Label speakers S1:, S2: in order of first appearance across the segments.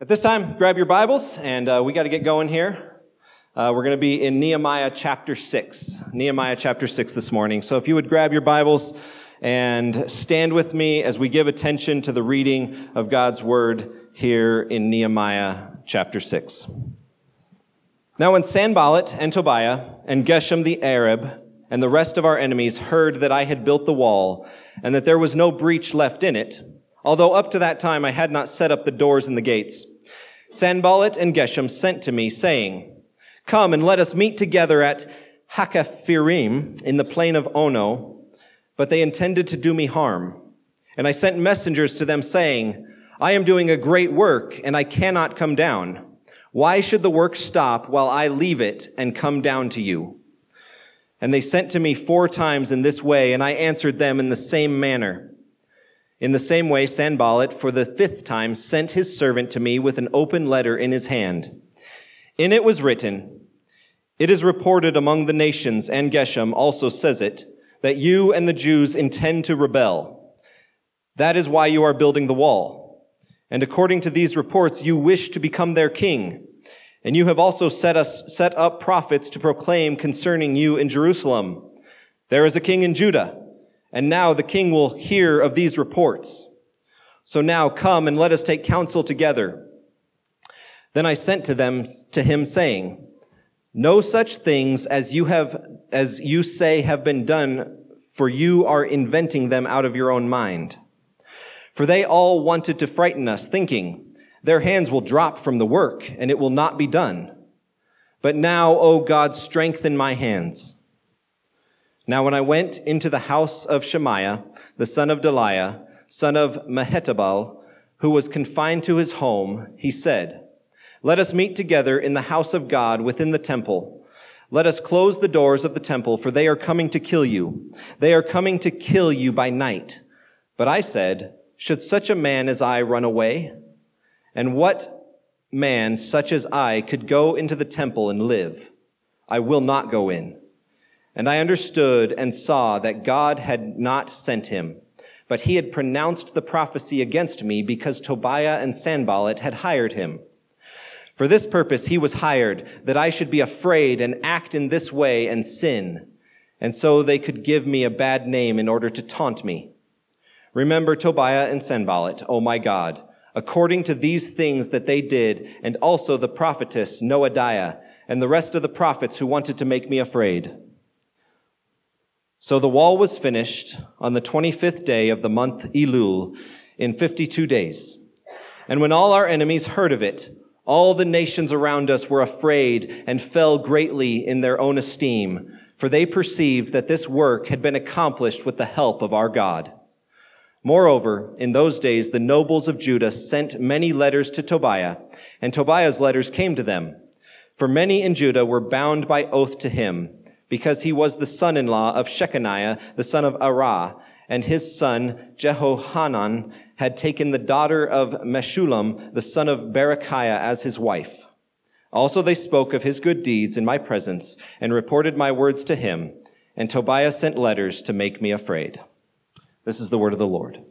S1: At this time, grab your Bibles, and uh, we got to get going here. Uh, we're going to be in Nehemiah chapter 6. Nehemiah chapter 6 this morning. So if you would grab your Bibles and stand with me as we give attention to the reading of God's word here in Nehemiah chapter 6. Now, when Sanballat and Tobiah and Geshem the Arab and the rest of our enemies heard that I had built the wall and that there was no breach left in it, although up to that time I had not set up the doors and the gates. Sanballat and Geshem sent to me, saying, Come and let us meet together at Hakkephirim in the plain of Ono. But they intended to do me harm. And I sent messengers to them, saying, I am doing a great work, and I cannot come down. Why should the work stop while I leave it and come down to you? And they sent to me four times in this way, and I answered them in the same manner. In the same way, Sanballat, for the fifth time, sent his servant to me with an open letter in his hand. In it was written, It is reported among the nations, and Geshem also says it, that you and the Jews intend to rebel. That is why you are building the wall. And according to these reports, you wish to become their king. And you have also set us, set up prophets to proclaim concerning you in Jerusalem. There is a king in Judah and now the king will hear of these reports. So now come and let us take counsel together. Then I sent to them, to him saying, No such things as you have, as you say have been done, for you are inventing them out of your own mind. For they all wanted to frighten us, thinking, Their hands will drop from the work, and it will not be done. But now, O God, strengthen my hands. Now, when I went into the house of Shemaiah, the son of Delaiah, son of Mehetabel, who was confined to his home, he said, Let us meet together in the house of God within the temple. Let us close the doors of the temple, for they are coming to kill you. They are coming to kill you by night. But I said, Should such a man as I run away? And what man such as I could go into the temple and live? I will not go in. And I understood and saw that God had not sent him, but he had pronounced the prophecy against me because Tobiah and Sanballat had hired him. For this purpose he was hired, that I should be afraid and act in this way and sin. And so they could give me a bad name in order to taunt me. Remember Tobiah and Sanballat, O my God, according to these things that they did, and also the prophetess Noadiah, and the rest of the prophets who wanted to make me afraid. So the wall was finished on the 25th day of the month Elul in 52 days. And when all our enemies heard of it, all the nations around us were afraid and fell greatly in their own esteem, for they perceived that this work had been accomplished with the help of our God. Moreover, in those days, the nobles of Judah sent many letters to Tobiah, and Tobiah's letters came to them. For many in Judah were bound by oath to him because he was the son-in-law of Shechaniah, the son of Arah, and his son Jehohanan had taken the daughter of Meshullam, the son of Berechiah, as his wife. Also they spoke of his good deeds in my presence and reported my words to him, and Tobiah sent letters to make me afraid. This is the word of the Lord.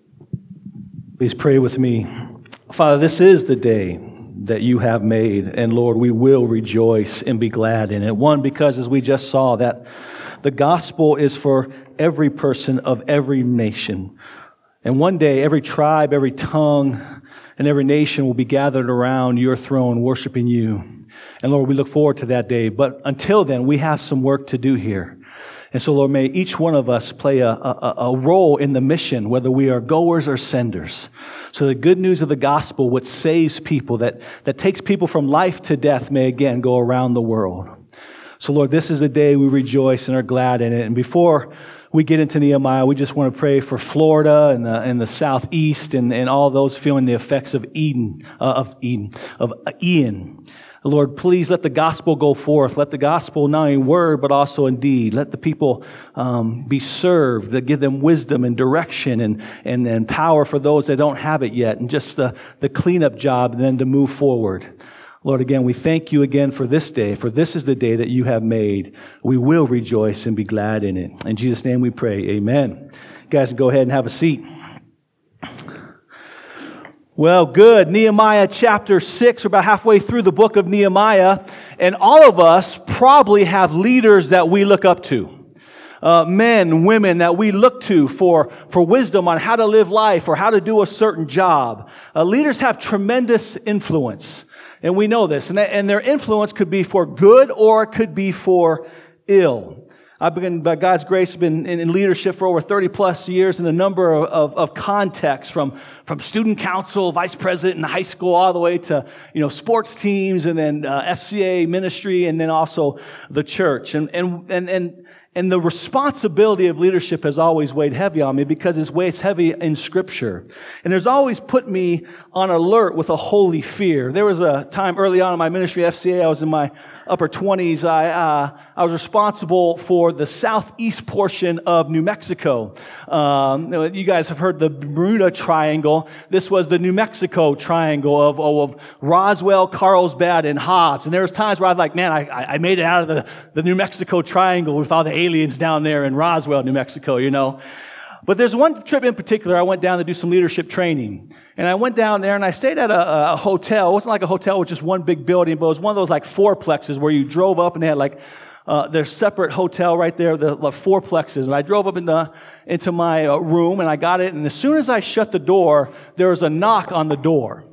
S2: Please pray with me. Father, this is the day that you have made. And Lord, we will rejoice and be glad in it. One, because as we just saw, that the gospel is for every person of every nation. And one day, every tribe, every tongue, and every nation will be gathered around your throne worshiping you. And Lord, we look forward to that day. But until then, we have some work to do here. And so, Lord, may each one of us play a, a, a, role in the mission, whether we are goers or senders. So the good news of the gospel, what saves people, that, that takes people from life to death, may again go around the world. So, Lord, this is the day we rejoice and are glad in it. And before we get into Nehemiah, we just want to pray for Florida and the, and the southeast and, and all those feeling the effects of Eden, uh, of Eden, of Ian. Lord, please let the gospel go forth. Let the gospel not in word, but also in deed. Let the people um, be served, that give them wisdom and direction and, and, and power for those that don't have it yet, and just the, the cleanup job and then to move forward. Lord, again, we thank you again for this day, for this is the day that you have made. We will rejoice and be glad in it. In Jesus' name we pray. Amen. You guys, go ahead and have a seat. Well, good. Nehemiah chapter 6, we're about halfway through the book of Nehemiah, and all of us probably have leaders that we look up to. Uh, men, women that we look to for, for wisdom on how to live life or how to do a certain job. Uh, leaders have tremendous influence, and we know this. And, and their influence could be for good or it could be for ill. I've been, by God's grace, been in, leadership for over 30 plus years in a number of, of, of, contexts from, from student council, vice president in high school, all the way to, you know, sports teams and then uh, FCA ministry and then also the church. And, and, and, and, and the responsibility of leadership has always weighed heavy on me because it weighs heavy in scripture. And there's always put me on alert with a holy fear. There was a time early on in my ministry, FCA, I was in my upper 20s, I, uh, I was responsible for the southeast portion of New Mexico. Um, you guys have heard the Bermuda Triangle. This was the New Mexico Triangle of, of Roswell, Carlsbad, and Hobbs. And there was times where I was like, man, I, I made it out of the, the New Mexico Triangle with all the aliens down there in Roswell, New Mexico, you know. But there's one trip in particular I went down to do some leadership training. And I went down there and I stayed at a, a, hotel. It wasn't like a hotel with just one big building, but it was one of those like fourplexes where you drove up and they had like uh, their separate hotel right there, the, the fourplexes. And I drove up into, into my uh, room and I got it. And as soon as I shut the door, there was a knock on the door.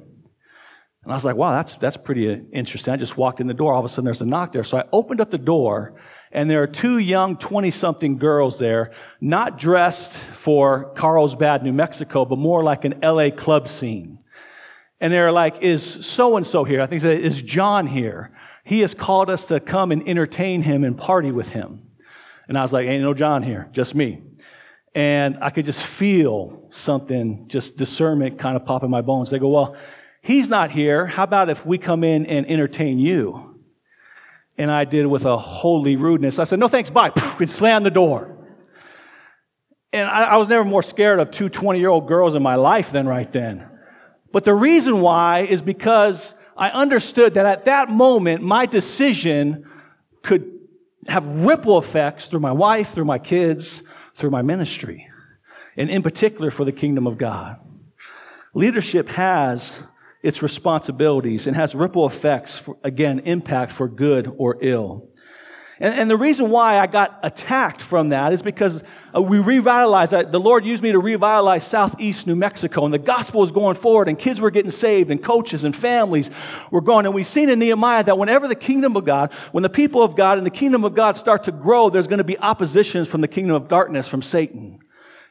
S2: And I was like, wow, that's, that's pretty interesting. I just walked in the door. All of a sudden there's a knock there. So I opened up the door and there are two young 20 something girls there, not dressed for Carlsbad, New Mexico, but more like an LA club scene. And they're like, is so and so here? I think they is John here? He has called us to come and entertain him and party with him. And I was like, ain't no John here, just me. And I could just feel something, just discernment kind of pop in my bones. They go, well, he's not here. How about if we come in and entertain you? And I did with a holy rudeness. I said, no thanks, bye, and slammed the door. And I, I was never more scared of two 20 year old girls in my life than right then. But the reason why is because I understood that at that moment, my decision could have ripple effects through my wife, through my kids, through my ministry, and in particular for the kingdom of God. Leadership has its responsibilities and has ripple effects, for, again, impact for good or ill. And, and, the reason why I got attacked from that is because uh, we revitalized, the Lord used me to revitalize southeast New Mexico, and the gospel was going forward, and kids were getting saved, and coaches and families were going. And we've seen in Nehemiah that whenever the kingdom of God, when the people of God and the kingdom of God start to grow, there's going to be oppositions from the kingdom of darkness, from Satan.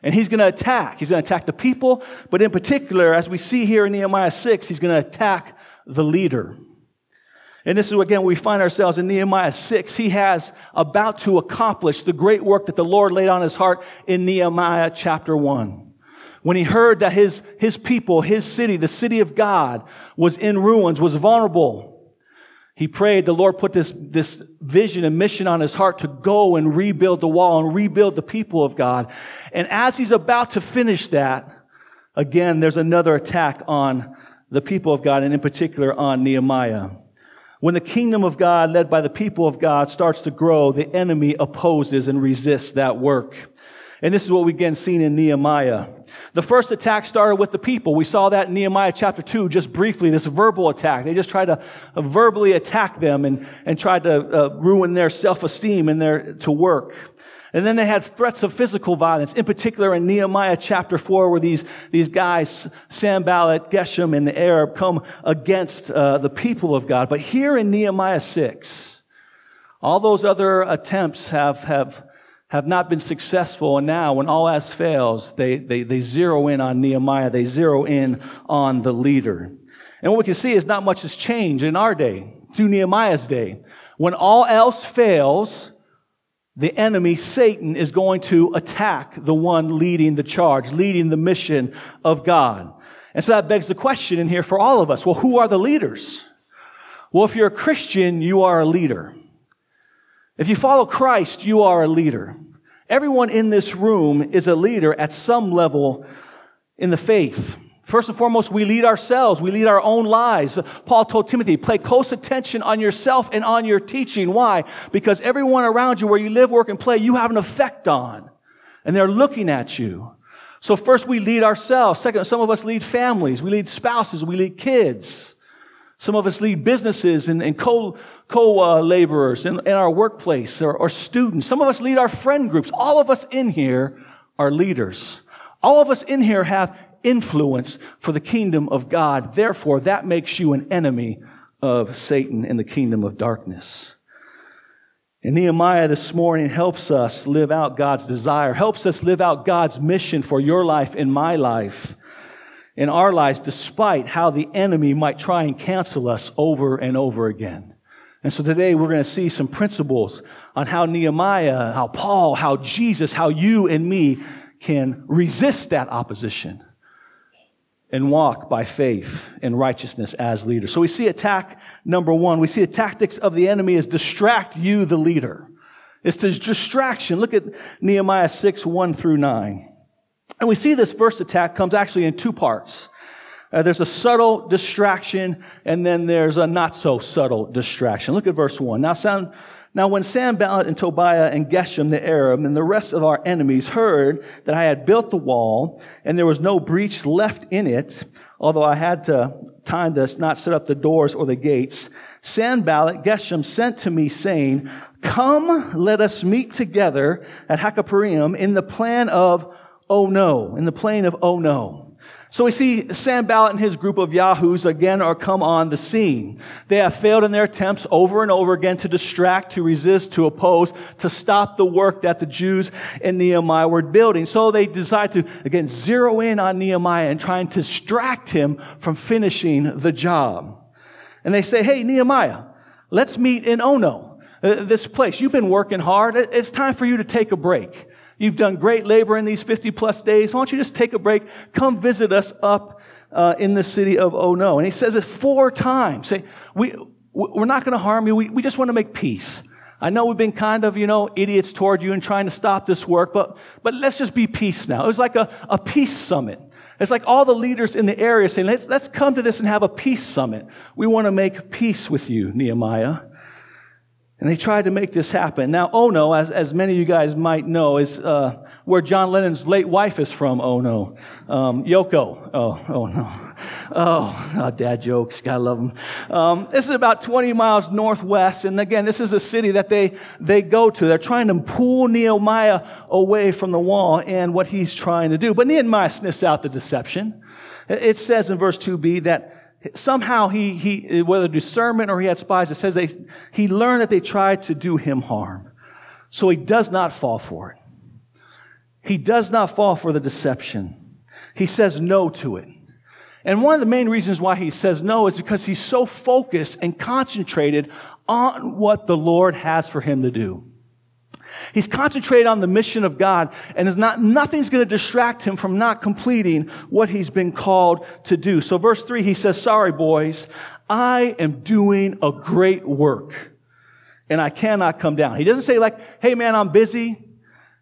S2: And he's going to attack. He's going to attack the people, but in particular, as we see here in Nehemiah 6, he's going to attack the leader. And this is again we find ourselves in Nehemiah 6. He has about to accomplish the great work that the Lord laid on his heart in Nehemiah chapter 1. When he heard that his, his people, his city, the city of God, was in ruins, was vulnerable, he prayed, the Lord put this, this vision and mission on his heart to go and rebuild the wall and rebuild the people of God. And as he's about to finish that, again, there's another attack on the people of God and in particular on Nehemiah. When the kingdom of God, led by the people of God, starts to grow, the enemy opposes and resists that work. And this is what we again seen in Nehemiah. The first attack started with the people. We saw that in Nehemiah chapter 2 just briefly, this verbal attack. They just tried to verbally attack them and, and tried to uh, ruin their self-esteem and their to work. And then they had threats of physical violence, in particular in Nehemiah chapter 4, where these, these guys, Sanballat, Geshem, and the Arab, come against uh, the people of God. But here in Nehemiah 6, all those other attempts have, have have not been successful. And now, when all else fails, they, they, they zero in on Nehemiah. They zero in on the leader. And what we can see is not much has changed in our day, through Nehemiah's day. When all else fails, the enemy, Satan, is going to attack the one leading the charge, leading the mission of God. And so that begs the question in here for all of us well, who are the leaders? Well, if you're a Christian, you are a leader. If you follow Christ, you are a leader. Everyone in this room is a leader at some level in the faith. First and foremost, we lead ourselves. We lead our own lives. Paul told Timothy, pay close attention on yourself and on your teaching. Why? Because everyone around you, where you live, work, and play, you have an effect on. And they're looking at you. So first we lead ourselves. Second, some of us lead families. We lead spouses. We lead kids. Some of us lead businesses and, and co, co uh, laborers in, in, our workplace or, or students. Some of us lead our friend groups. All of us in here are leaders. All of us in here have influence for the kingdom of God. Therefore, that makes you an enemy of Satan in the kingdom of darkness. And Nehemiah this morning helps us live out God's desire, helps us live out God's mission for your life and my life, in our lives, despite how the enemy might try and cancel us over and over again. And so today we're going to see some principles on how Nehemiah, how Paul, how Jesus, how you and me can resist that opposition and walk by faith and righteousness as leaders. So we see attack number one. We see the tactics of the enemy is distract you, the leader. It's this distraction. Look at Nehemiah 6, 1 through 9. And we see this first attack comes actually in two parts. Uh, there's a subtle distraction, and then there's a not so subtle distraction. Look at verse 1. Now, sound, now, when Sanballat and Tobiah and Geshem the Arab and the rest of our enemies heard that I had built the wall and there was no breach left in it, although I had to time to not set up the doors or the gates, Sanballat Geshem sent to me saying, Come, let us meet together at Hakkephirim in the plan of oh no, in the plain of oh no. So we see Sanballat and his group of Yahoos again are come on the scene. They have failed in their attempts over and over again to distract, to resist, to oppose, to stop the work that the Jews and Nehemiah were building. So they decide to, again, zero in on Nehemiah and try and distract him from finishing the job. And they say, hey, Nehemiah, let's meet in Ono, uh, this place. You've been working hard. It's time for you to take a break. You've done great labor in these 50 plus days. Why don't you just take a break? Come visit us up uh, in the city of Oh No. And he says it four times. Say, we, we're not going to harm you. We, we just want to make peace. I know we've been kind of, you know, idiots toward you and trying to stop this work, but, but let's just be peace now. It was like a, a peace summit. It's like all the leaders in the area saying, let's, let's come to this and have a peace summit. We want to make peace with you, Nehemiah. And they tried to make this happen. Now, Ono, as, as many of you guys might know, is uh, where John Lennon's late wife is from, Ono. Um, Yoko. Oh, oh no. Oh, oh, dad jokes. Gotta love them. Um, this is about 20 miles northwest. And again, this is a city that they, they go to. They're trying to pull Nehemiah away from the wall and what he's trying to do. But Nehemiah sniffs out the deception. It says in verse 2b that somehow he, he, whether discernment or he had spies, it says they, he learned that they tried to do him harm. So he does not fall for it. He does not fall for the deception. He says no to it. And one of the main reasons why he says no is because he's so focused and concentrated on what the Lord has for him to do. He's concentrated on the mission of God and is not, nothing's going to distract him from not completing what he's been called to do. So verse three, he says, sorry boys, I am doing a great work and I cannot come down. He doesn't say like, hey man, I'm busy.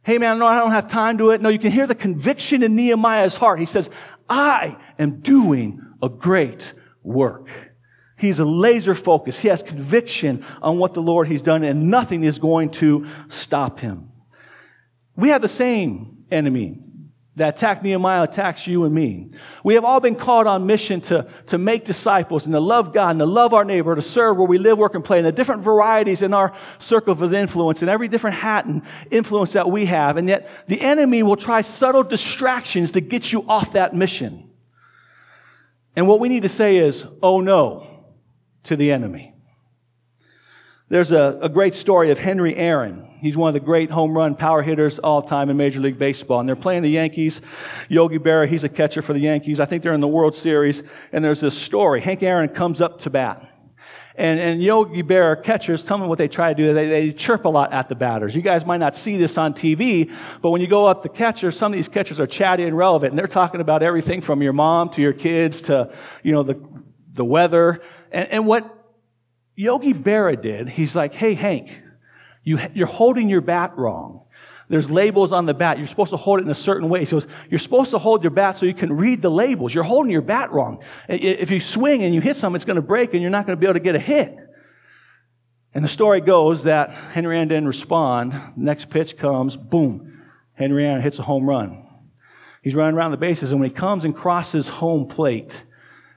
S2: Hey man, no, I don't have time to it. No, you can hear the conviction in Nehemiah's heart. He says, I am doing a great work. He's a laser focus. He has conviction on what the Lord he's done and nothing is going to stop him. We have the same enemy that attacked Nehemiah attacks you and me. We have all been called on mission to, to make disciples and to love God and to love our neighbor, to serve where we live, work, and play, and the different varieties in our circle of influence and every different hat and influence that we have. And yet the enemy will try subtle distractions to get you off that mission. And what we need to say is, oh no to the enemy. There's a, a, great story of Henry Aaron. He's one of the great home run power hitters all time in Major League Baseball. And they're playing the Yankees. Yogi Berra, he's a catcher for the Yankees. I think they're in the World Series. And there's this story. Hank Aaron comes up to bat. And, and Yogi Berra catchers, tell me what they try to do. They, they chirp a lot at the batters. You guys might not see this on TV, but when you go up the catcher, some of these catchers are chatty and relevant. And they're talking about everything from your mom to your kids to, you know, the, the weather and, and what Yogi Berra did, he's like, hey, Hank, you, you're holding your bat wrong. There's labels on the bat. You're supposed to hold it in a certain way. He goes, You're supposed to hold your bat so you can read the labels. You're holding your bat wrong. If you swing and you hit something, it's going to break and you're not going to be able to get a hit. And the story goes that Henry Aaron didn't respond. Next pitch comes, boom. Henry Aaron hits a home run. He's running around the bases, and when he comes and crosses home plate,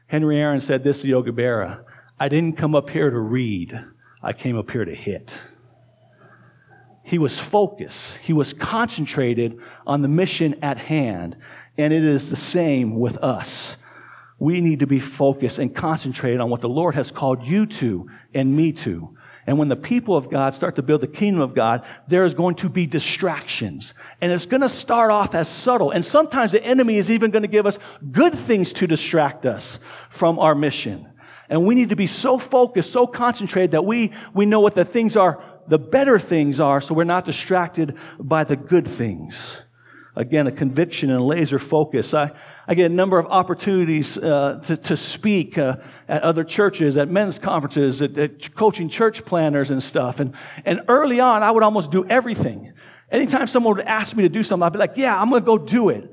S2: Henry Aaron said this to Yogi Berra I didn't come up here to read, I came up here to hit. He was focused, he was concentrated on the mission at hand, and it is the same with us. We need to be focused and concentrated on what the Lord has called you to and me to. And when the people of God start to build the kingdom of God, there is going to be distractions. And it's going to start off as subtle. And sometimes the enemy is even going to give us good things to distract us from our mission. And we need to be so focused, so concentrated that we, we know what the things are, the better things are, so we're not distracted by the good things. Again, a conviction and laser focus. I, I get a number of opportunities uh, to, to speak uh, at other churches, at men's conferences, at, at, coaching church planners and stuff. And, and early on, I would almost do everything. Anytime someone would ask me to do something, I'd be like, yeah, I'm going to go do it.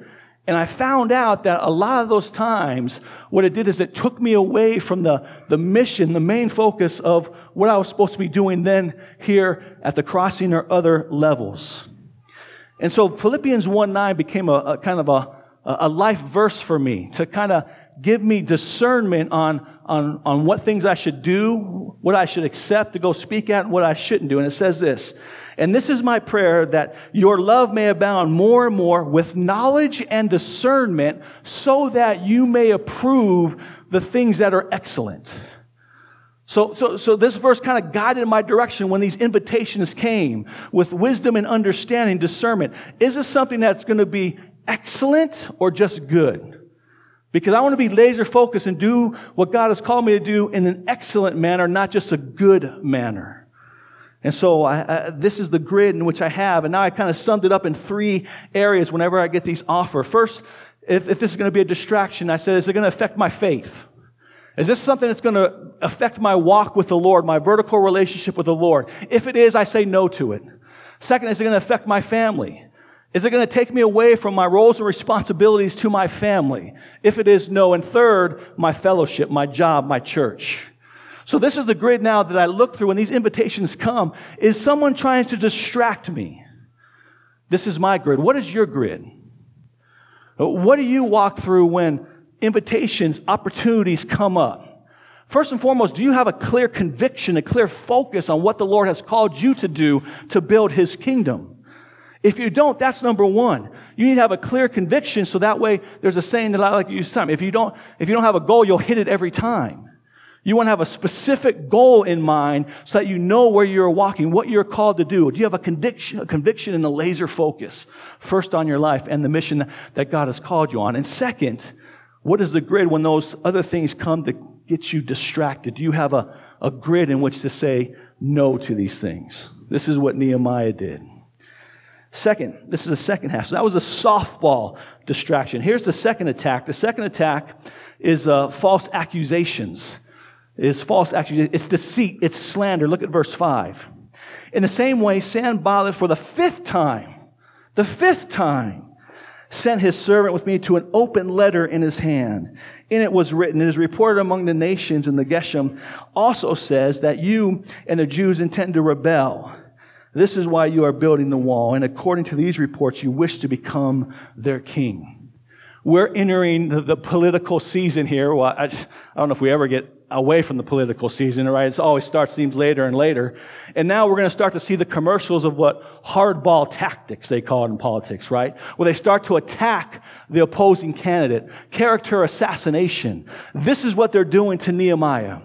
S2: And I found out that a lot of those times, what it did is it took me away from the, the mission, the main focus of what I was supposed to be doing then here at the crossing or other levels. And so Philippians 1 9 became a, a kind of a, a life verse for me to kind of give me discernment on, on, on what things I should do, what I should accept to go speak at, and what I shouldn't do. And it says this and this is my prayer that your love may abound more and more with knowledge and discernment so that you may approve the things that are excellent. So, so, so this verse kind of guided my direction when these invitations came with wisdom and understanding, discernment. Is this something that's going to be excellent or just good? Because I want to be laser focused and do what God has called me to do in an excellent manner, not just a good manner. And so I, I, this is the grid in which I have. And now I kind of summed it up in three areas whenever I get these offer. First, if, if this is going to be a distraction, I said, is it going to affect my faith? Is this something that's going to affect my walk with the Lord, my vertical relationship with the Lord? If it is, I say no to it. Second, is it going to affect my family? Is it going to take me away from my roles and responsibilities to my family? If it is, no. And third, my fellowship, my job, my church. So this is the grid now that I look through when these invitations come. Is someone trying to distract me? This is my grid. What is your grid? What do you walk through when invitations, opportunities come up? First and foremost, do you have a clear conviction, a clear focus on what the Lord has called you to do to build His kingdom? If you don't, that's number one. You need to have a clear conviction so that way there's a saying that I like to use time. If you don't, if you don't have a goal, you'll hit it every time. You want to have a specific goal in mind so that you know where you're walking, what you're called to do. Do you have a conviction, a conviction and a laser focus first on your life and the mission that God has called you on? And second, what is the grid when those other things come to get you distracted? Do you have a, a grid in which to say no to these things? This is what Nehemiah did. Second, this is the second half. So that was a softball distraction. Here's the second attack. The second attack is uh, false accusations is false accusation. It's deceit. It's slander. Look at verse 5. In the same way, Sanballat, for the fifth time, the fifth time, sent his servant with me to an open letter in his hand. In it was written, it is reported among the nations, and the Geshem also says that you and the Jews intend to rebel. This is why you are building the wall, and according to these reports, you wish to become their king. We're entering the, the political season here. Well, I, I don't know if we ever get away from the political season, right? It always starts, seems later and later. And now we're going to start to see the commercials of what hardball tactics they call it in politics, right? Where they start to attack the opposing candidate. Character assassination. This is what they're doing to Nehemiah.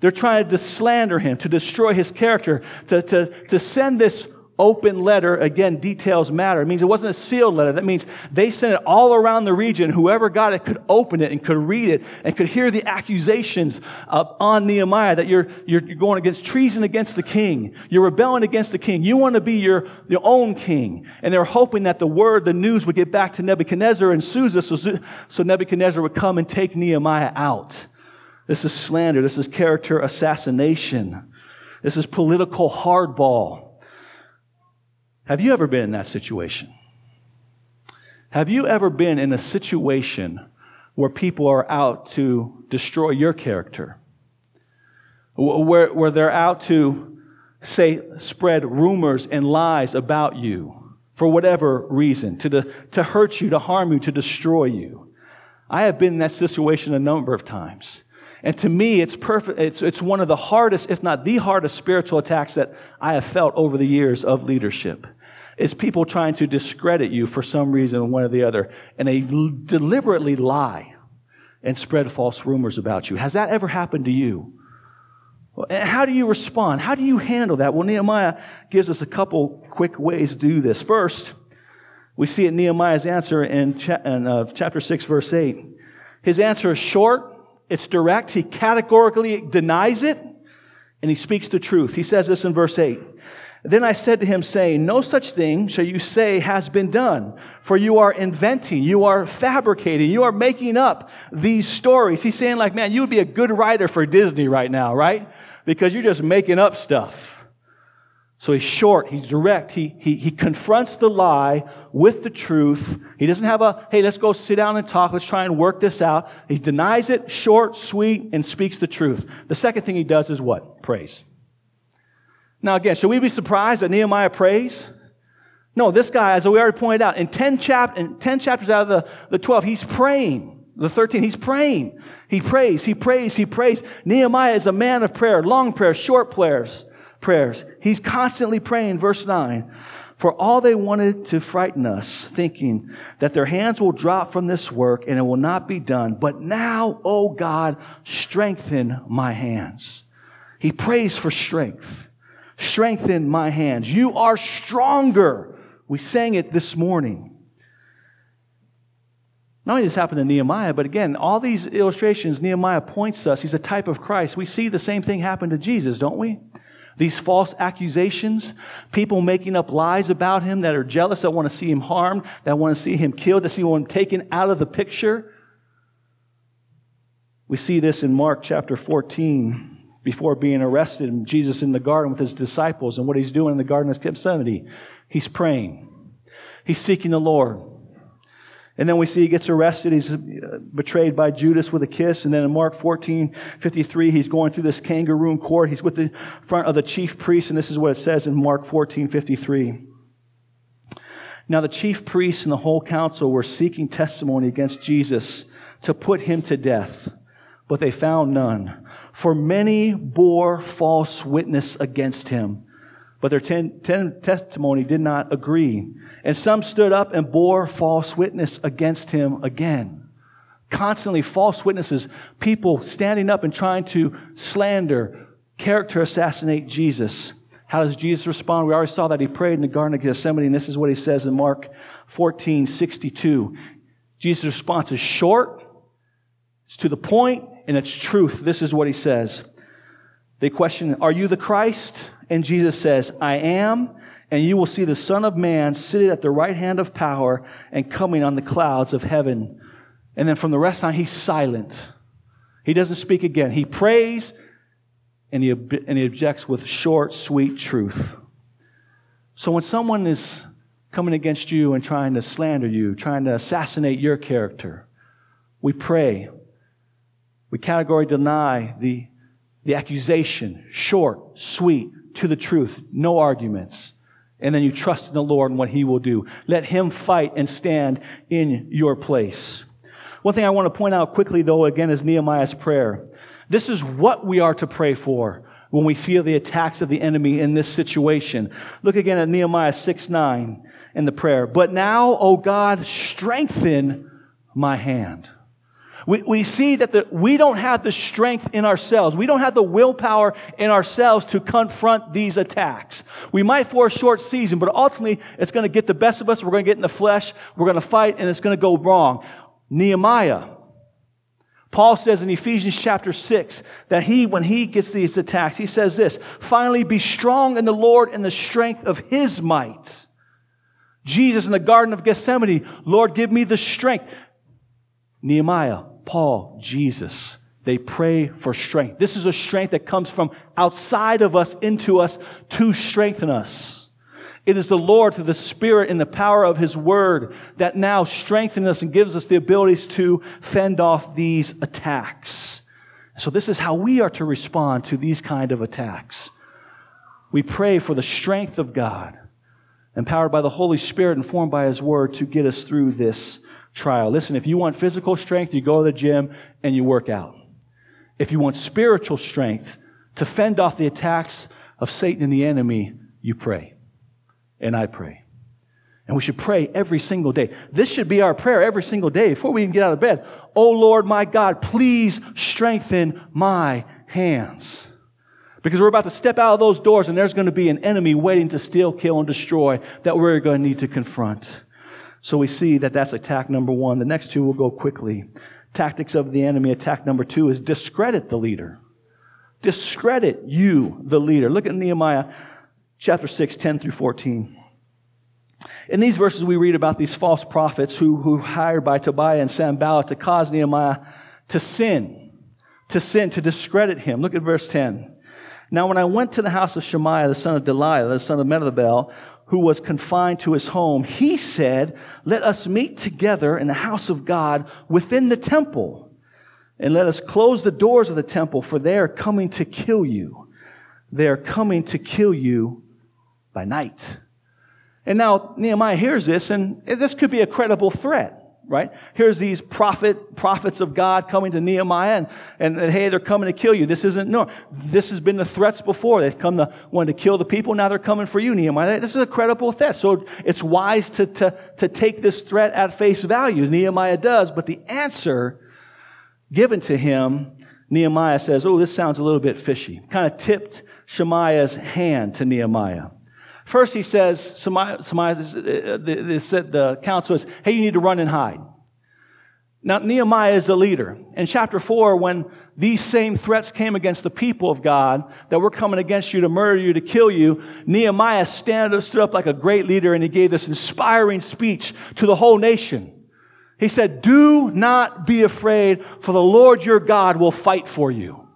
S2: They're trying to slander him, to destroy his character, to, to, to send this open letter, again, details matter. It means it wasn't a sealed letter. That means they sent it all around the region. Whoever got it could open it and could read it and could hear the accusations on Nehemiah that you're, you're, you're, going against treason against the king. You're rebelling against the king. You want to be your, your own king. And they're hoping that the word, the news would get back to Nebuchadnezzar and Susa so, so Nebuchadnezzar would come and take Nehemiah out. This is slander. This is character assassination. This is political hardball. Have you ever been in that situation? Have you ever been in a situation where people are out to destroy your character? Where, where they're out to say, spread rumors and lies about you, for whatever reason, to, the, to hurt you, to harm you, to destroy you. I have been in that situation a number of times. And to me, it's perfect. It's, it's one of the hardest, if not the hardest spiritual attacks that I have felt over the years of leadership. It's people trying to discredit you for some reason, one or the other, and they l- deliberately lie and spread false rumors about you. Has that ever happened to you? And how do you respond? How do you handle that? Well, Nehemiah gives us a couple quick ways to do this. First, we see it Nehemiah's answer in, cha- in uh, chapter 6, verse 8. His answer is short, it's direct, he categorically denies it, and he speaks the truth. He says this in verse 8. Then I said to him, saying, No such thing shall you say has been done, for you are inventing, you are fabricating, you are making up these stories. He's saying, like, man, you would be a good writer for Disney right now, right? Because you're just making up stuff. So he's short, he's direct, he, he, he confronts the lie with the truth. He doesn't have a, hey, let's go sit down and talk, let's try and work this out. He denies it, short, sweet, and speaks the truth. The second thing he does is what? Praise. Now, again, should we be surprised that Nehemiah prays? No, this guy, as we already pointed out, in 10, chap- in 10 chapters out of the, the 12, he's praying. The 13, he's praying. He prays, he prays, he prays. Nehemiah is a man of prayer, long prayers, short prayers, prayers. He's constantly praying. Verse 9. For all they wanted to frighten us, thinking that their hands will drop from this work and it will not be done. But now, O God, strengthen my hands. He prays for strength. Strengthen my hands. You are stronger. We sang it this morning. Not only this happen to Nehemiah, but again, all these illustrations Nehemiah points us, he's a type of Christ. We see the same thing happen to Jesus, don't we? These false accusations, people making up lies about him that are jealous, that want to see him harmed, that want to see him killed, that see him taken out of the picture. We see this in Mark chapter 14 before being arrested, Jesus in the garden with his disciples, and what he's doing in the Garden of Gethsemane. He's praying, he's seeking the Lord. And then we see he gets arrested. He's uh, betrayed by Judas with a kiss. And then in Mark 14, 53, he's going through this kangaroo court. He's with the front of the chief priest. And this is what it says in Mark 14, 53. Now the chief priests and the whole council were seeking testimony against Jesus to put him to death, but they found none. For many bore false witness against him, but their ten, ten testimony did not agree. And some stood up and bore false witness against him again. Constantly false witnesses, people standing up and trying to slander, character assassinate Jesus. How does Jesus respond? We already saw that he prayed in the Garden of Gethsemane, and this is what he says in Mark 14 62. Jesus' response is short, it's to the point, and it's truth. This is what he says. They question, Are you the Christ? And Jesus says, I am, and you will see the Son of Man seated at the right hand of power and coming on the clouds of heaven. And then from the rest on, he's silent. He doesn't speak again. He prays and he, and he objects with short, sweet truth. So when someone is coming against you and trying to slander you, trying to assassinate your character, we pray we categorically deny the, the accusation, short, sweet, to the truth, no arguments. And then you trust in the Lord and what He will do. Let Him fight and stand in your place. One thing I want to point out quickly, though, again, is Nehemiah's prayer. This is what we are to pray for when we feel the attacks of the enemy in this situation. Look again at Nehemiah 6 9 in the prayer. But now, O God, strengthen my hand. We, we see that the, we don't have the strength in ourselves. We don't have the willpower in ourselves to confront these attacks. We might for a short season, but ultimately it's going to get the best of us. We're going to get in the flesh. We're going to fight and it's going to go wrong. Nehemiah. Paul says in Ephesians chapter 6 that he, when he gets these attacks, he says this, finally be strong in the Lord and the strength of his might. Jesus in the Garden of Gethsemane, Lord, give me the strength. Nehemiah, Paul, Jesus. They pray for strength. This is a strength that comes from outside of us into us to strengthen us. It is the Lord through the Spirit and the power of His Word that now strengthens us and gives us the abilities to fend off these attacks. So this is how we are to respond to these kind of attacks. We pray for the strength of God. empowered by the Holy Spirit, informed by His Word to get us through this trial. Listen, if you want physical strength, you go to the gym and you work out. If you want spiritual strength to fend off the attacks of Satan and the enemy, you pray. And I pray. And we should pray every single day. This should be our prayer every single day before we even get out of bed. Oh Lord, my God, please strengthen my hands. Because we're about to step out of those doors and there's going to be an enemy waiting to steal, kill, and destroy that we're going to need to confront. So we see that that's attack number one. The next two will go quickly. Tactics of the enemy. Attack number two is discredit the leader. Discredit you, the leader. Look at Nehemiah chapter 6, 10 through 14. In these verses, we read about these false prophets who, who hired by Tobiah and Sanballat to cause Nehemiah to sin, to sin, to discredit him. Look at verse 10. Now, when I went to the house of Shemaiah, the son of Delaiah, the son of Mehetabel, who was confined to his home, he said, Let us meet together in the house of God within the temple, and let us close the doors of the temple, for they are coming to kill you. They are coming to kill you by night. And now Nehemiah hears this, and this could be a credible threat, right? Here's these prophet, prophets of God coming to Nehemiah, and, and, and, hey, they're coming to kill you. This isn't no. This has been the threats before. They've come to want to kill the people. Now they're coming for you, Nehemiah. This is a credible threat. So it's wise to, to, to take this threat at face value. Nehemiah does, but the answer given to him, Nehemiah says, "Oh, this sounds a little bit fishy." Kind of tipped Shemaiah's hand to Nehemiah. First, he says, Shemaiah, uh, the, counsel is, hey, you need to run and hide. Now, Nehemiah is the leader. In chapter 4, when these same threats came against the people of God, that we're coming against you to murder you, to kill you, Nehemiah stand, stood up like a great leader and he gave this inspiring speech to the whole nation. He said, Do not be afraid, for the Lord your God will fight for you.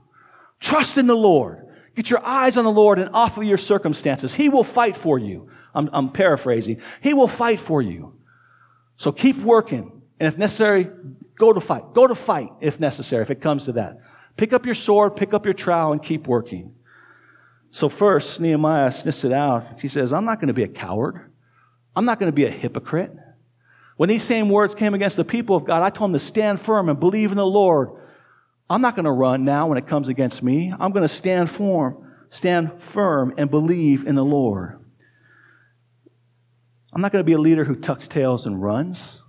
S2: Trust in the Lord. Get your eyes on the Lord and off of your circumstances. He will fight for you. I'm, I'm paraphrasing. He will fight for you. So keep working. And if necessary, go to fight. Go to fight if necessary, if it comes to that. Pick up your sword, pick up your trowel, and keep working. So first, Nehemiah sniffs it out. He says, I'm not going to be a coward. I'm not going to be a hypocrite. When these same words came against the people of God, I told them to stand firm and believe in the Lord I'm not going to run now when it comes against me. I'm going to stand firm, stand firm and believe in the Lord. I'm not going to be a leader who tucks tails and runs.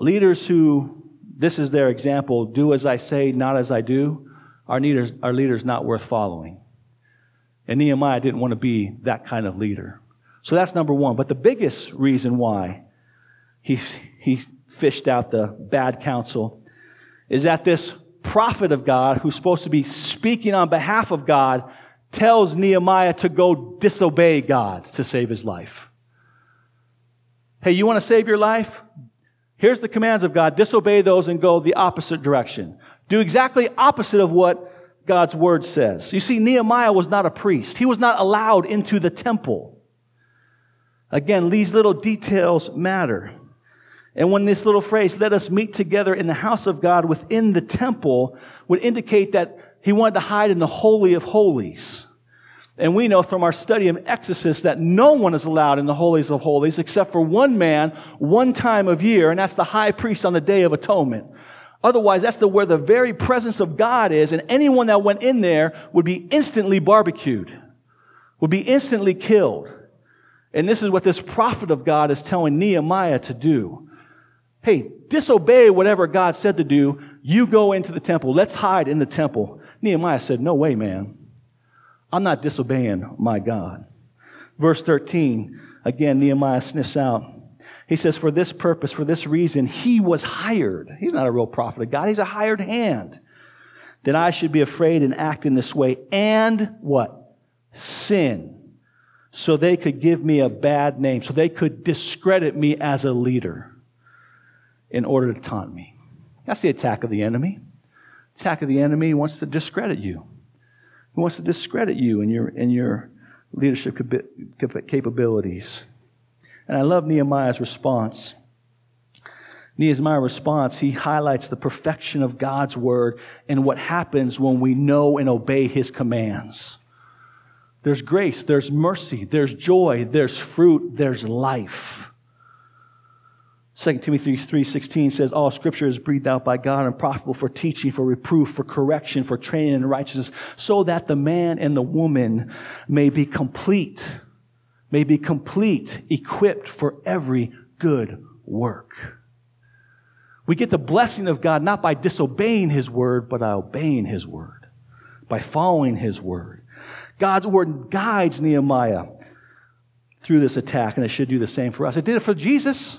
S2: Leaders who, this is their example, do as I say, not as I do, are leaders, are leaders not worth following. And Nehemiah didn't want to be that kind of leader. So that's number one. But the biggest reason why he, he fished out the bad counsel is that this prophet of God, who's supposed to be speaking on behalf of God, tells Nehemiah to go disobey God to save his life. Hey, you want to save your life? Here's the commands of God. Disobey those and go the opposite direction. Do exactly opposite of what God's word says. You see, Nehemiah was not a priest. He was not allowed into the temple. Again, these little details matter. And when this little phrase, let us meet together in the house of God within the temple, would indicate that he wanted to hide in the Holy of Holies. And we know from our study of Exodus that no one is allowed in the holies of holies except for one man, one time of year, and that's the high priest on the Day of Atonement. Otherwise, that's the, where the very presence of God is, and anyone that went in there would be instantly barbecued, would be instantly killed. And this is what this prophet of God is telling Nehemiah to do. Hey, disobey whatever God said to do. You go into the temple. Let's hide in the temple. Nehemiah said, No way, man. I'm not disobeying my God. Verse 13, again, Nehemiah sniffs out. He says, For this purpose, for this reason, he was hired. He's not a real prophet of God, he's a hired hand. That I should be afraid and act in this way. And what? Sin. So they could give me a bad name, so they could discredit me as a leader in order to taunt me. That's the attack of the enemy. Attack of the enemy wants to discredit you. He wants to discredit you and your, and your leadership capabilities. And I love Nehemiah's response. Nehemiah's response, he highlights the perfection of God's word and what happens when we know and obey his commands. There's grace, there's mercy, there's joy, there's fruit, there's life. 2 Timothy 3.16 says, All scripture is breathed out by God and profitable for teaching, for reproof, for correction, for training in righteousness, so that the man and the woman may be complete, may be complete, equipped for every good work. We get the blessing of God not by disobeying His word, but by obeying His word, by following His word. God's word guides Nehemiah through this attack, and it should do the same for us. It did it for Jesus.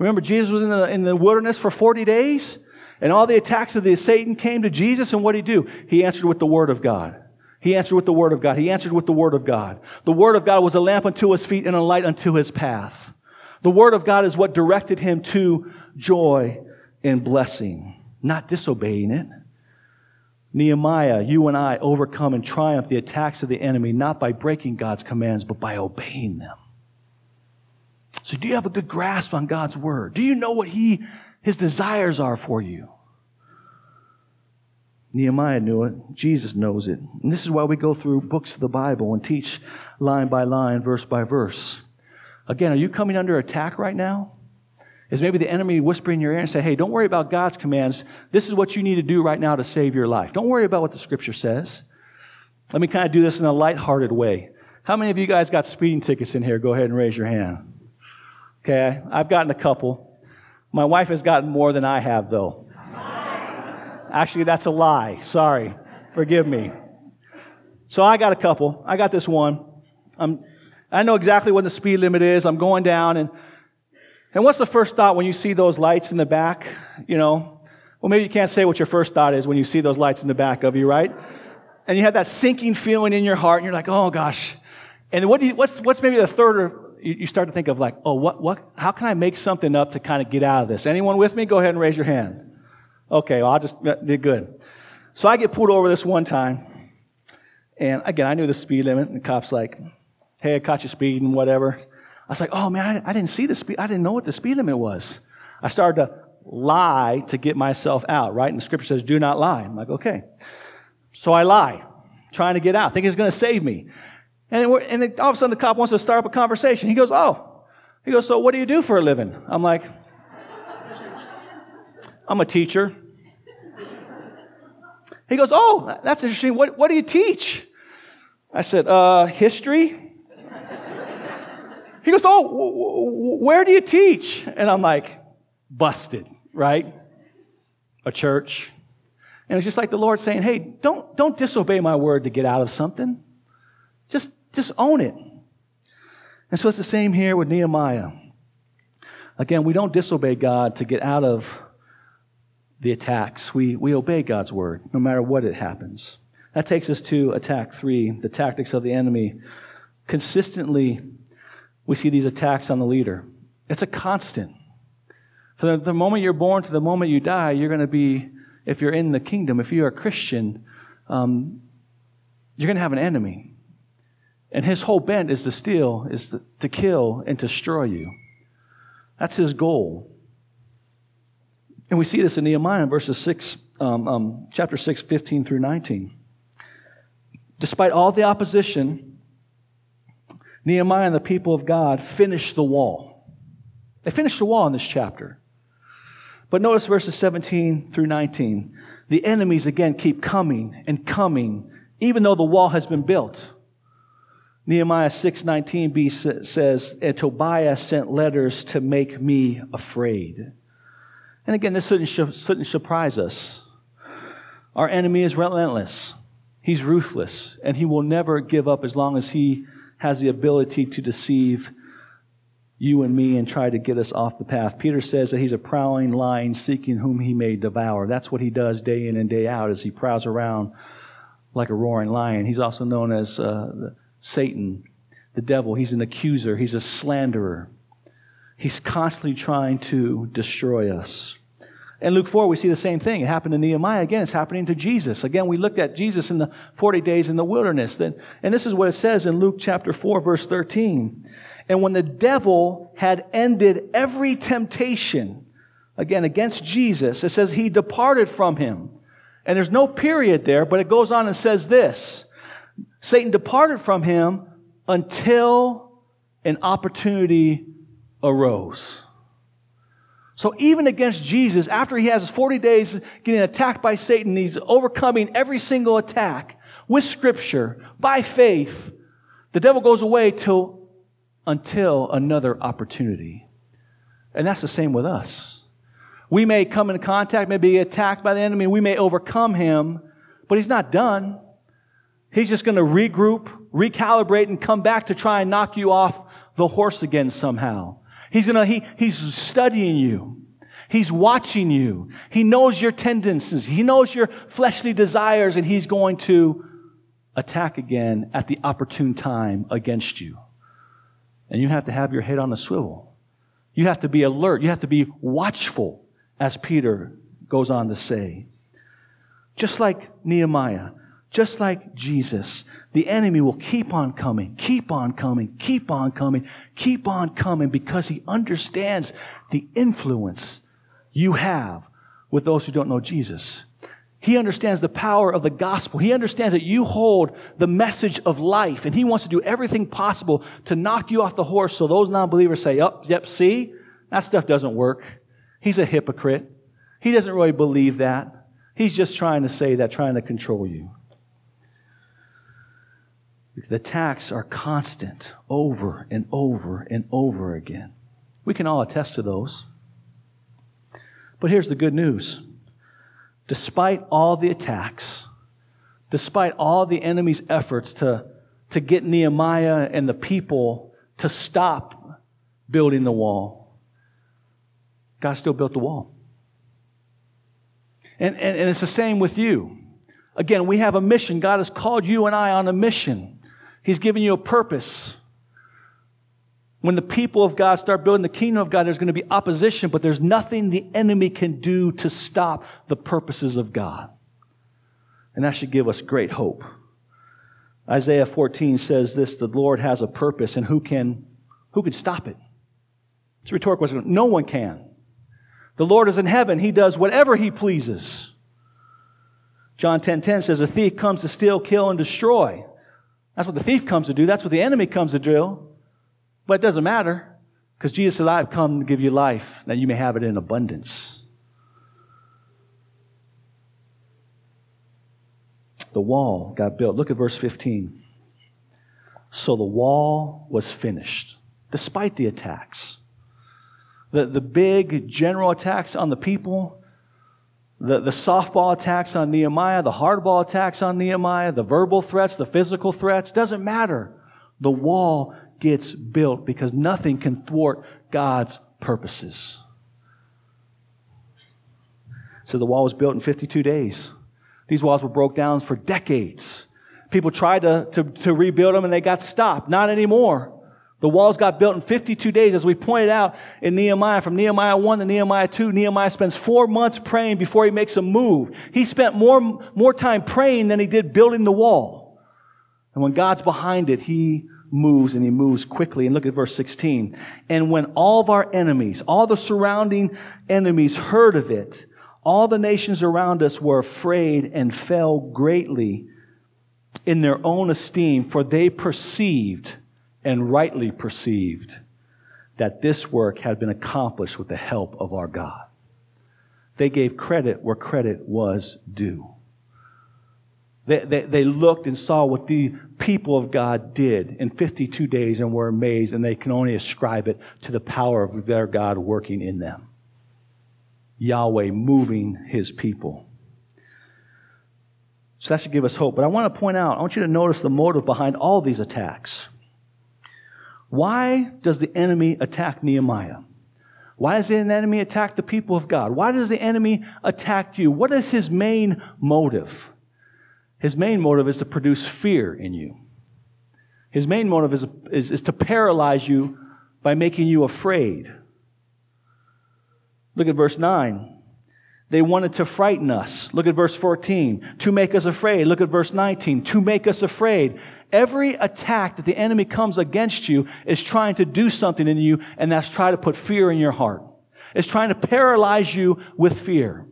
S2: Remember, Jesus was in the, in the wilderness for 40 days, and all the attacks of the Satan came to Jesus, and what did he do? He answered with the word of God. He answered with the word of God. He answered with the word of God. The word of God was a lamp unto his feet and a light unto his path. The word of God is what directed him to joy and blessing, not disobeying it. Nehemiah, you and I overcome and triumph the attacks of the enemy not by breaking God's commands, but by obeying them. So do you have a good grasp on God's word? Do you know what he, his desires are for you? Nehemiah knew it. Jesus knows it. And this is why we go through books of the Bible and teach line by line, verse by verse. Again, are you coming under attack right now? Is maybe the enemy whispering in your ear and say, hey, don't worry about God's commands. This is what you need to do right now to save your life. Don't worry about what the scripture says. Let me kind of do this in a lighthearted way. How many of you guys got speeding tickets in here? Go ahead and raise your hand. Okay, I've gotten a couple. My wife has gotten more than I have, though. Actually, that's a lie. Sorry. Forgive me. So I got a couple. I got this one. I'm, I know exactly what the speed limit is. I'm going down, and, and what's the first thought when you see those lights in the back? You know, well, maybe you can't say what your first thought is when you see those lights in the back of you, right? And you have that sinking feeling in your heart, and you're like, oh gosh. And what do you, what's, what's maybe the third or you start to think of like, oh, what, what, how can I make something up to kind of get out of this? Anyone with me? Go ahead and raise your hand. Okay, well, I'll just, did good. So I get pulled over this one time. And again, I knew the speed limit. And the cop's like, hey, I caught you speeding, whatever. I was like, oh man, I, I didn't see the speed. I didn't know what the speed limit was. I started to lie to get myself out, right? And the scripture says, do not lie. I'm like, okay. So I lie, trying to get out, think it's going to save me. And, and all of a sudden the cop wants to start up a conversation. He goes, Oh, he goes, So what do you do for a living? I'm like, I'm a teacher. He goes, Oh, that's interesting. What, what do you teach? I said, uh, History. he goes, Oh, where do you teach? And I'm like, Busted, right? A church. And it's just like the Lord saying, Hey, don't, don't disobey my word to get out of something. Just just own it. And so it's the same here with Nehemiah. Again, we don't disobey God to get out of the attacks. We, we obey God's word, no matter what it happens. That takes us to attack three, the tactics of the enemy. Consistently, we see these attacks on the leader. It's a constant. From the moment you're born to the moment you die, you're going to be, if you're in the kingdom, if you're a Christian, um, you're going to have an enemy. And his whole bent is to steal, is to, kill, and destroy you. That's his goal. And we see this in Nehemiah verses 6, um, um, chapter 6, 15 through 19. Despite all the opposition, Nehemiah and the people of God finished the wall. They finished the wall in this chapter. But notice verses 17 through 19. The enemies again keep coming and coming, even though the wall has been built. Nehemiah 6:19b says, "And Tobiah sent letters to make me afraid." And again, this shouldn't, shouldn't surprise us. Our enemy is relentless. He's ruthless, and he will never give up as long as he has the ability to deceive you and me and try to get us off the path. Peter says that he's a prowling lion seeking whom he may devour. That's what he does day in and day out as he prowls around like a roaring lion. He's also known as uh, Satan, the devil. He's an accuser, he's a slanderer. He's constantly trying to destroy us. In Luke 4, we see the same thing. It happened to Nehemiah. Again, it's happening to Jesus. Again, we looked at Jesus in the 40 days in the wilderness. And this is what it says in Luke chapter 4, verse 13. And when the devil had ended every temptation, again, against Jesus, it says he departed from him. And there's no period there, but it goes on and says this Satan departed from him until an opportunity arose. So even against Jesus, after he has 40 days getting attacked by Satan, he's overcoming every single attack with scripture, by faith, the devil goes away till, until another opportunity. And that's the same with us. We may come into contact, may be attacked by the enemy, we may overcome him, but he's not done. He's just going to regroup, recalibrate, and come back to try and knock you off the horse again somehow. He's gonna, he, he's studying you. He's watching you. He knows your tendencies. He knows your fleshly desires and he's going to attack again at the opportune time against you. And you have to have your head on a swivel. You have to be alert. You have to be watchful, as Peter goes on to say. Just like Nehemiah, just like Jesus, the enemy will keep on coming, keep on coming, keep on coming, keep on coming because he understands the influence you have with those who don't know Jesus. He understands the power of the gospel. He understands that you hold the message of life and he wants to do everything possible to knock you off the horse so those non-believers say, oh, yep, see, that stuff doesn't work. He's a hypocrite. He doesn't really believe that. He's just trying to say that, trying to control you. The attacks are constant over and over and over again. We can all attest to those. But here's the good news despite all the attacks, despite all the enemy's efforts to, to get Nehemiah and the people to stop building the wall, God still built the wall. And, and, and it's the same with you. Again, we have a mission. God has called you and I on a mission. He's given you a purpose. When the people of God start building the kingdom of God, there's going to be opposition, but there's nothing the enemy can do to stop the purposes of God. And that should give us great hope. Isaiah 14 says this the Lord has a purpose, and who can, who can stop it? It's a rhetorical question. No one can. The Lord is in heaven, He does whatever He pleases. John 10:10 10, 10 says, A thief comes to steal, kill, and destroy. That's what the thief comes to do. That's what the enemy comes to do. But it doesn't matter because Jesus said, I've come to give you life that you may have it in abundance. The wall got built. Look at verse 15. So the wall was finished, despite the attacks. The, the big general attacks on the people, the, the softball attacks on Nehemiah, the hardball attacks on Nehemiah, the verbal threats, the physical threats, doesn't matter. The wall gets built because nothing can thwart God's purposes. So the wall was built in 52 days. These walls were broke down for decades. People tried to, to, to rebuild them and they got stopped. Not anymore. The walls got built in 52 days, as we pointed out in Nehemiah. From Nehemiah 1 to Nehemiah 2, Nehemiah spends four months praying before he makes a move. He spent more, more time praying than he did building the wall. And when God's behind it, he moves and he moves quickly. And look at verse 16. And when all of our enemies, all the surrounding enemies heard of it, all the nations around us were afraid and fell greatly in their own esteem, for they perceived and rightly perceived that this work had been accomplished with the help of our God. They gave credit where credit was due. They, they, they, looked and saw what the people of God did in 52 days and were amazed, and they can only ascribe it to the power of their God working in them. Yahweh moving his people. So that should give us hope. But I want to point out, I want you to notice the motive behind all these attacks. Why does the enemy attack Nehemiah? Why does the enemy attack the people of God? Why does the enemy attack you? What is his main motive? His main motive is to produce fear in you. His main motive is, is, is to paralyze you by making you afraid. Look at verse 9. They wanted to frighten us. Look at verse 14. To make us afraid. Look at verse 19. To make us afraid. Every attack that the enemy comes against you is trying to do something in you, and that's try to put fear in your heart. It's trying to paralyze you with fear.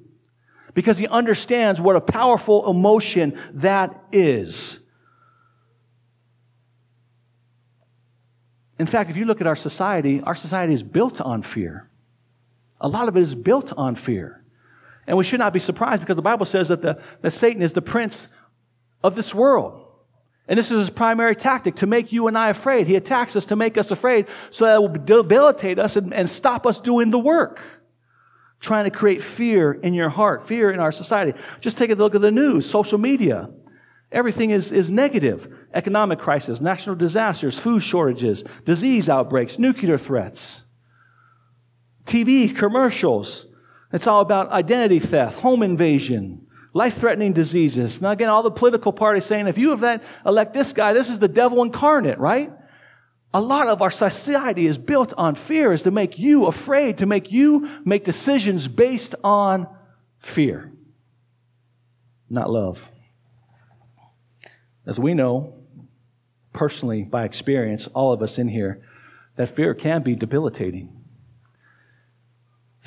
S2: Because he understands what a powerful emotion that is. In fact, if you look at our society, our society is built on fear. A lot of it is built on fear. And we should not be surprised because the Bible says that, the, that Satan is the prince of this world. And this is his primary tactic to make you and I afraid. He attacks us to make us afraid so that it will debilitate us and, and stop us doing the work. Trying to create fear in your heart, fear in our society. Just take a look at the news, social media. Everything is, is negative. Economic crisis, national disasters, food shortages, disease outbreaks, nuclear threats, TV commercials. It's all about identity theft, home invasion, life threatening diseases. Now, again, all the political parties saying if you have that, elect this guy, this is the devil incarnate, right? A lot of our society is built on fear, is to make you afraid, to make you make decisions based on fear, not love. As we know, personally, by experience, all of us in here, that fear can be debilitating.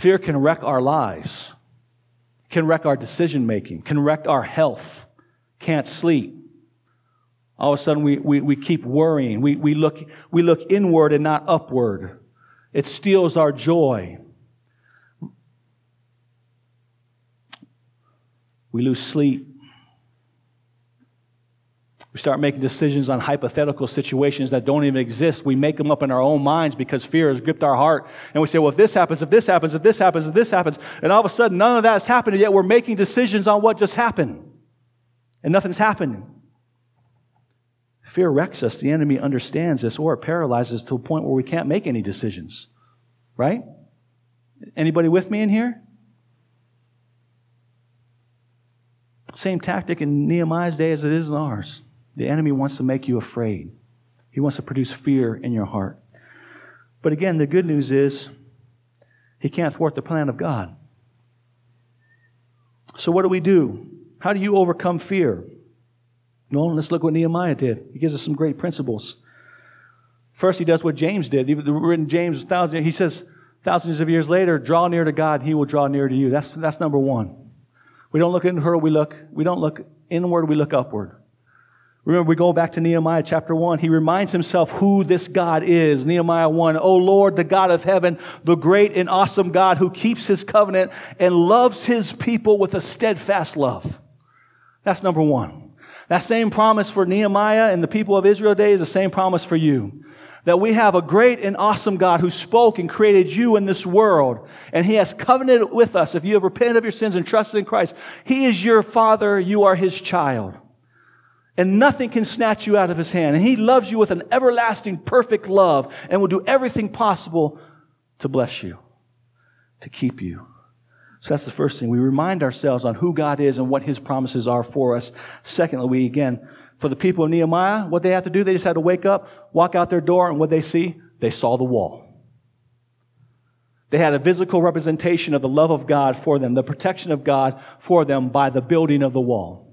S2: Fear can wreck our lives, can wreck our decision making, can wreck our health, can't sleep. All of a sudden, we, we, we keep worrying. We, we, look, we look inward and not upward. It steals our joy. We lose sleep. We start making decisions on hypothetical situations that don't even exist. We make them up in our own minds because fear has gripped our heart. And we say, well, if this happens, if this happens, if this happens, if this happens, and all of a sudden none of that has happened, yet we're making decisions on what just happened. And nothing's happening. Fear wrecks us. The enemy understands this or it paralyzes to a point where we can't make any decisions. Right? Anybody with me in here? Same tactic in Nehemiah's day as it is in ours. The enemy wants to make you afraid, he wants to produce fear in your heart. But again, the good news is he can't thwart the plan of God. So, what do we do? How do you overcome fear? Well, let's look what Nehemiah did. He gives us some great principles. First, he does what James did. Even written James, thousand, he says, thousands of years later, draw near to God, he will draw near to you. That's, that's number one. We don't look inward, we look, we don't look inward, we look upward. Remember, we go back to Nehemiah chapter 1. He reminds himself who this God is. Nehemiah 1. O Lord, the God of heaven, the great and awesome God who keeps his covenant and loves his people with a steadfast love. That's number one. That same promise for Nehemiah and the people of Israel today is the same promise for you. That we have a great and awesome God who spoke and created you in this world. And he has covenanted with us. If you have repented of your sins and trusted in Christ, he is your father. You are his child and nothing can snatch you out of his hand. And he loves you with an everlasting, perfect love and will do everything possible to bless you, to keep you. So that's the first thing. We remind ourselves on who God is and what his promises are for us. Secondly, we again, for the people of Nehemiah, what they had to do, they just had to wake up, walk out their door, and what they see? They saw the wall. They had a physical representation of the love of God for them, the protection of God for them by the building of the wall.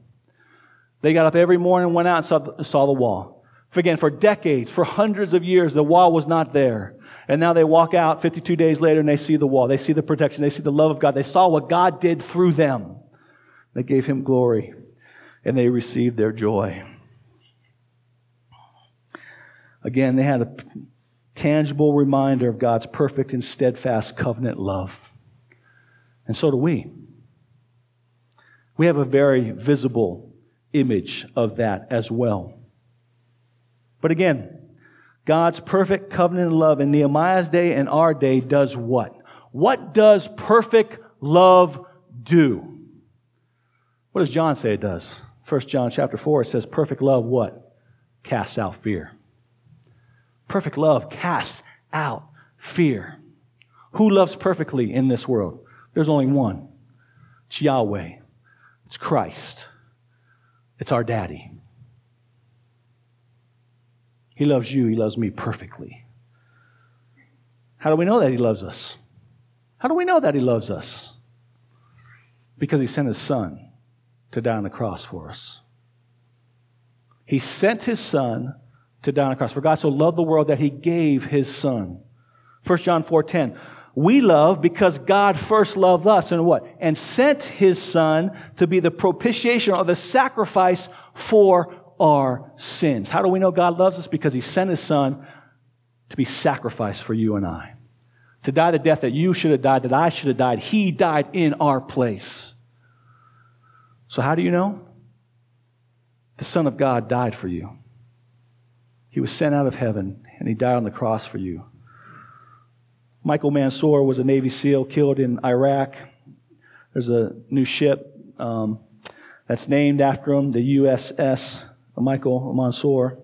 S2: They got up every morning, and went out, and saw, saw the wall. For again, for decades, for hundreds of years, the wall was not there. And now they walk out 52 days later and they see the wall. They see the protection. They see the love of God. They saw what God did through them. They gave him glory and they received their joy. Again, they had a tangible reminder of God's perfect and steadfast covenant love. And so do we. We have a very visible image of that as well. But again, God's perfect covenant love in Nehemiah's day and our day does what? What does perfect love do? What does John say it does? 1 John chapter 4 it says perfect love what? Casts out fear. Perfect love casts out fear. Who loves perfectly in this world? There's only one. It's Yahweh. It's Christ. It's our daddy. He loves you, He loves me perfectly. How do we know that He loves us? How do we know that He loves us? Because He sent His Son to die on the cross for us. He sent His Son to die on the cross. For God so loved the world that He gave His Son. 1 John 4 10. We love because God first loved us and what? And sent his son to be the propitiation or the sacrifice for our sins. How do we know God loves us? Because he sent his son to be sacrificed for you and I. To die the death that you should have died, that I should have died. He died in our place. So, how do you know? The Son of God died for you. He was sent out of heaven, and He died on the cross for you. Michael Monsoor was a Navy SEAL killed in Iraq. There's a new ship um, that's named after him, the USS Michael Monsoor.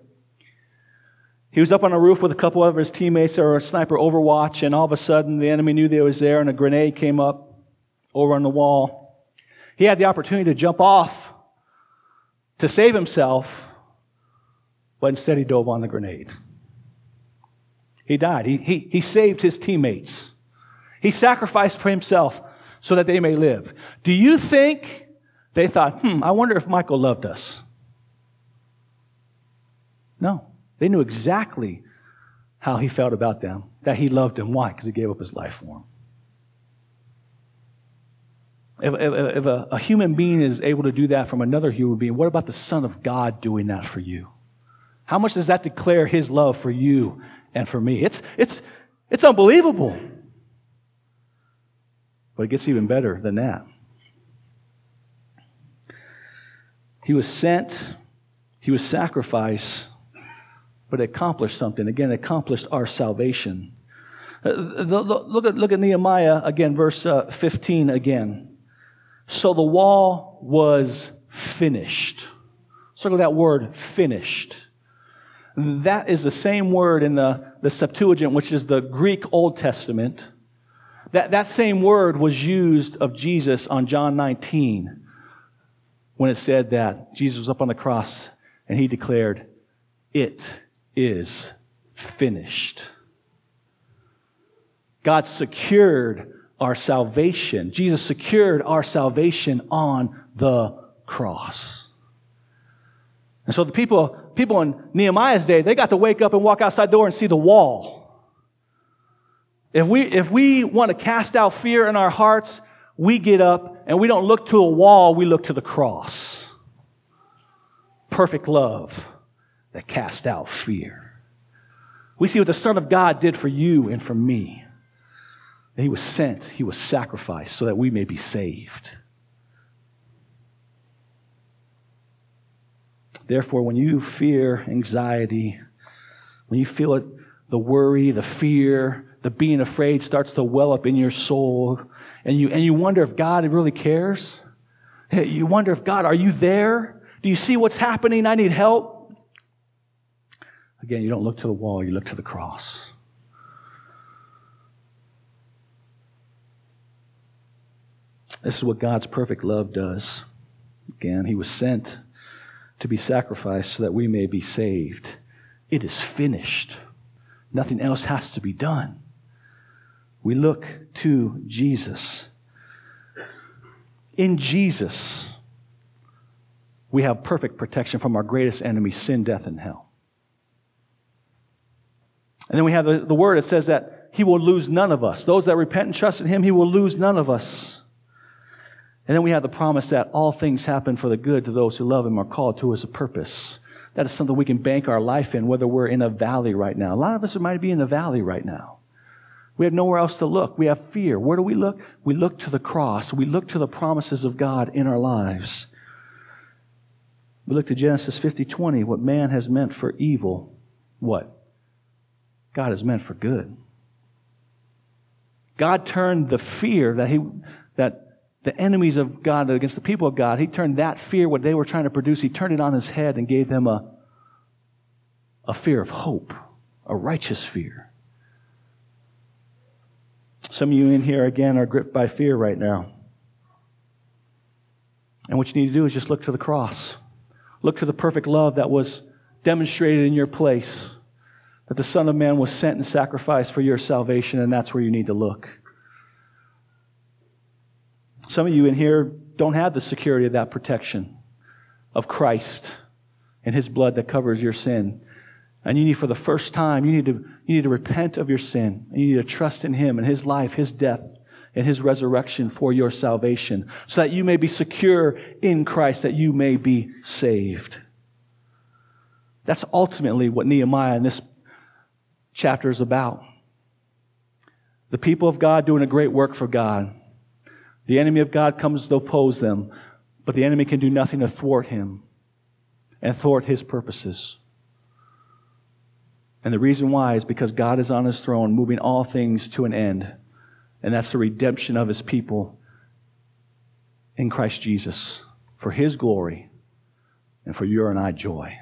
S2: He was up on a roof with a couple of his teammates or a sniper overwatch, and all of a sudden the enemy knew they was there, and a grenade came up over on the wall. He had the opportunity to jump off to save himself, but instead he dove on the grenade. He died. He, he, he saved his teammates. He sacrificed for himself so that they may live. Do you think they thought, hmm, I wonder if Michael loved us? No. They knew exactly how he felt about them, that he loved them. Why? Because he gave up his life for them. If, if, if a, a, human being is able to do that from another human being, what about the Son of God doing that for you? How much does that declare his love for you and for me? It's, it's, it's unbelievable. But it gets even better than that. He was sent, he was sacrificed but accomplished something. Again, accomplished our salvation. Uh, look at, look at Nehemiah again, verse uh, 15 again. So the wall was finished. Circle that word, finished. That is the same word in the, the Septuagint, which is the Greek Old Testament. That, that same word was used of Jesus on John 19 when it said that Jesus was up on the cross and he declared, It is finished. God secured our salvation. Jesus secured our salvation on the cross. And so the people, people in Nehemiah's day, they got to wake up and walk outside the door and see the wall. If we, if we want to cast out fear in our hearts, we get up and we don't look to a wall, we look to the cross. Perfect love that cast out fear. We see what the Son of God did for you and for me. He was sent, he was sacrificed so that we may be saved. Therefore, when you fear anxiety, when you feel it, the worry, the fear, the being afraid starts to well up in your soul, and you, and you wonder if God really cares, you wonder if God, are you there? Do you see what's happening? I need help. Again, you don't look to the wall, you look to the cross. This is what God's perfect love does. Again, He was sent to be sacrificed so that we may be saved. It is finished. Nothing else has to be done. We look to Jesus. In Jesus, we have perfect protection from our greatest enemy, sin, death, and hell. And then we have the, the word that says that he will lose none of us. Those that repent and trust in him, he will lose none of us. And then we have the promise that all things happen for the good to those who love him are called to his purpose. That is something we can bank our life in, whether we're in a valley right now. A lot of us might be in a valley right now. We have nowhere else to look. We have fear. Where do we look? We look to the cross. We look to the promises of God in our lives. We look to Genesis 50 20, what man has meant for evil, what? God has meant for good. God turned the fear that he that the enemies of God against the people of God, he turned that fear, what they were trying to produce, he turned it on his head and gave them a, a fear of hope, a righteous fear. Some of you in here, again, are gripped by fear right now. And what you need to do is just look to the cross. Look to the perfect love that was demonstrated in your place that the Son of Man was sent and sacrificed for your salvation, and that's where you need to look. Some of you in here don't have the security of that protection of Christ and His blood that covers your sin. And you need, for the first time, you need to, you need to repent of your sin. And you need to trust in Him and His life, His death, and His resurrection for your salvation, so that you may be secure in Christ, that you may be saved. That's ultimately what Nehemiah and this chapter is about. The people of God doing a great work for God. The enemy of God comes to oppose them, but the enemy can do nothing to thwart him and thwart his purposes. And the reason why is because God is on his throne, moving all things to an end. And that's the redemption of his people in Christ Jesus for his glory and for your and I joy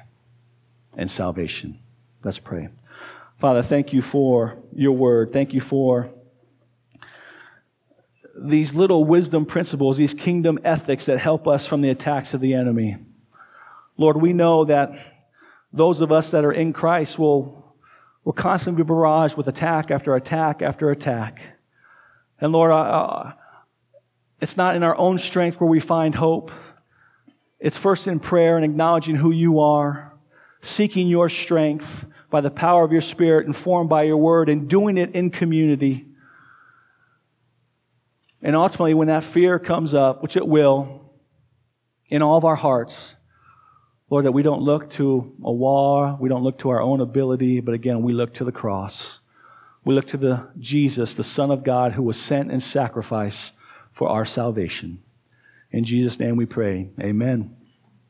S2: and salvation. Let's pray. Father, thank you for your word. Thank you for these little wisdom principles, these kingdom ethics that help us from the attacks of the enemy. Lord, we know that those of us that are in Christ will, will constantly be barraged with attack after attack after attack. And Lord, uh, it's not in our own strength where we find hope. It's first in prayer and acknowledging who you are, seeking your strength by the power of your Spirit, informed by your word, and doing it in community. And ultimately, when that fear comes up, which it will, in all of our hearts, Lord, that we don't look to a wall, we don't look to our own ability, but again, we look to the cross. We look to the Jesus, the Son of God, who was sent in sacrifice for our salvation. In Jesus' name we pray. Amen.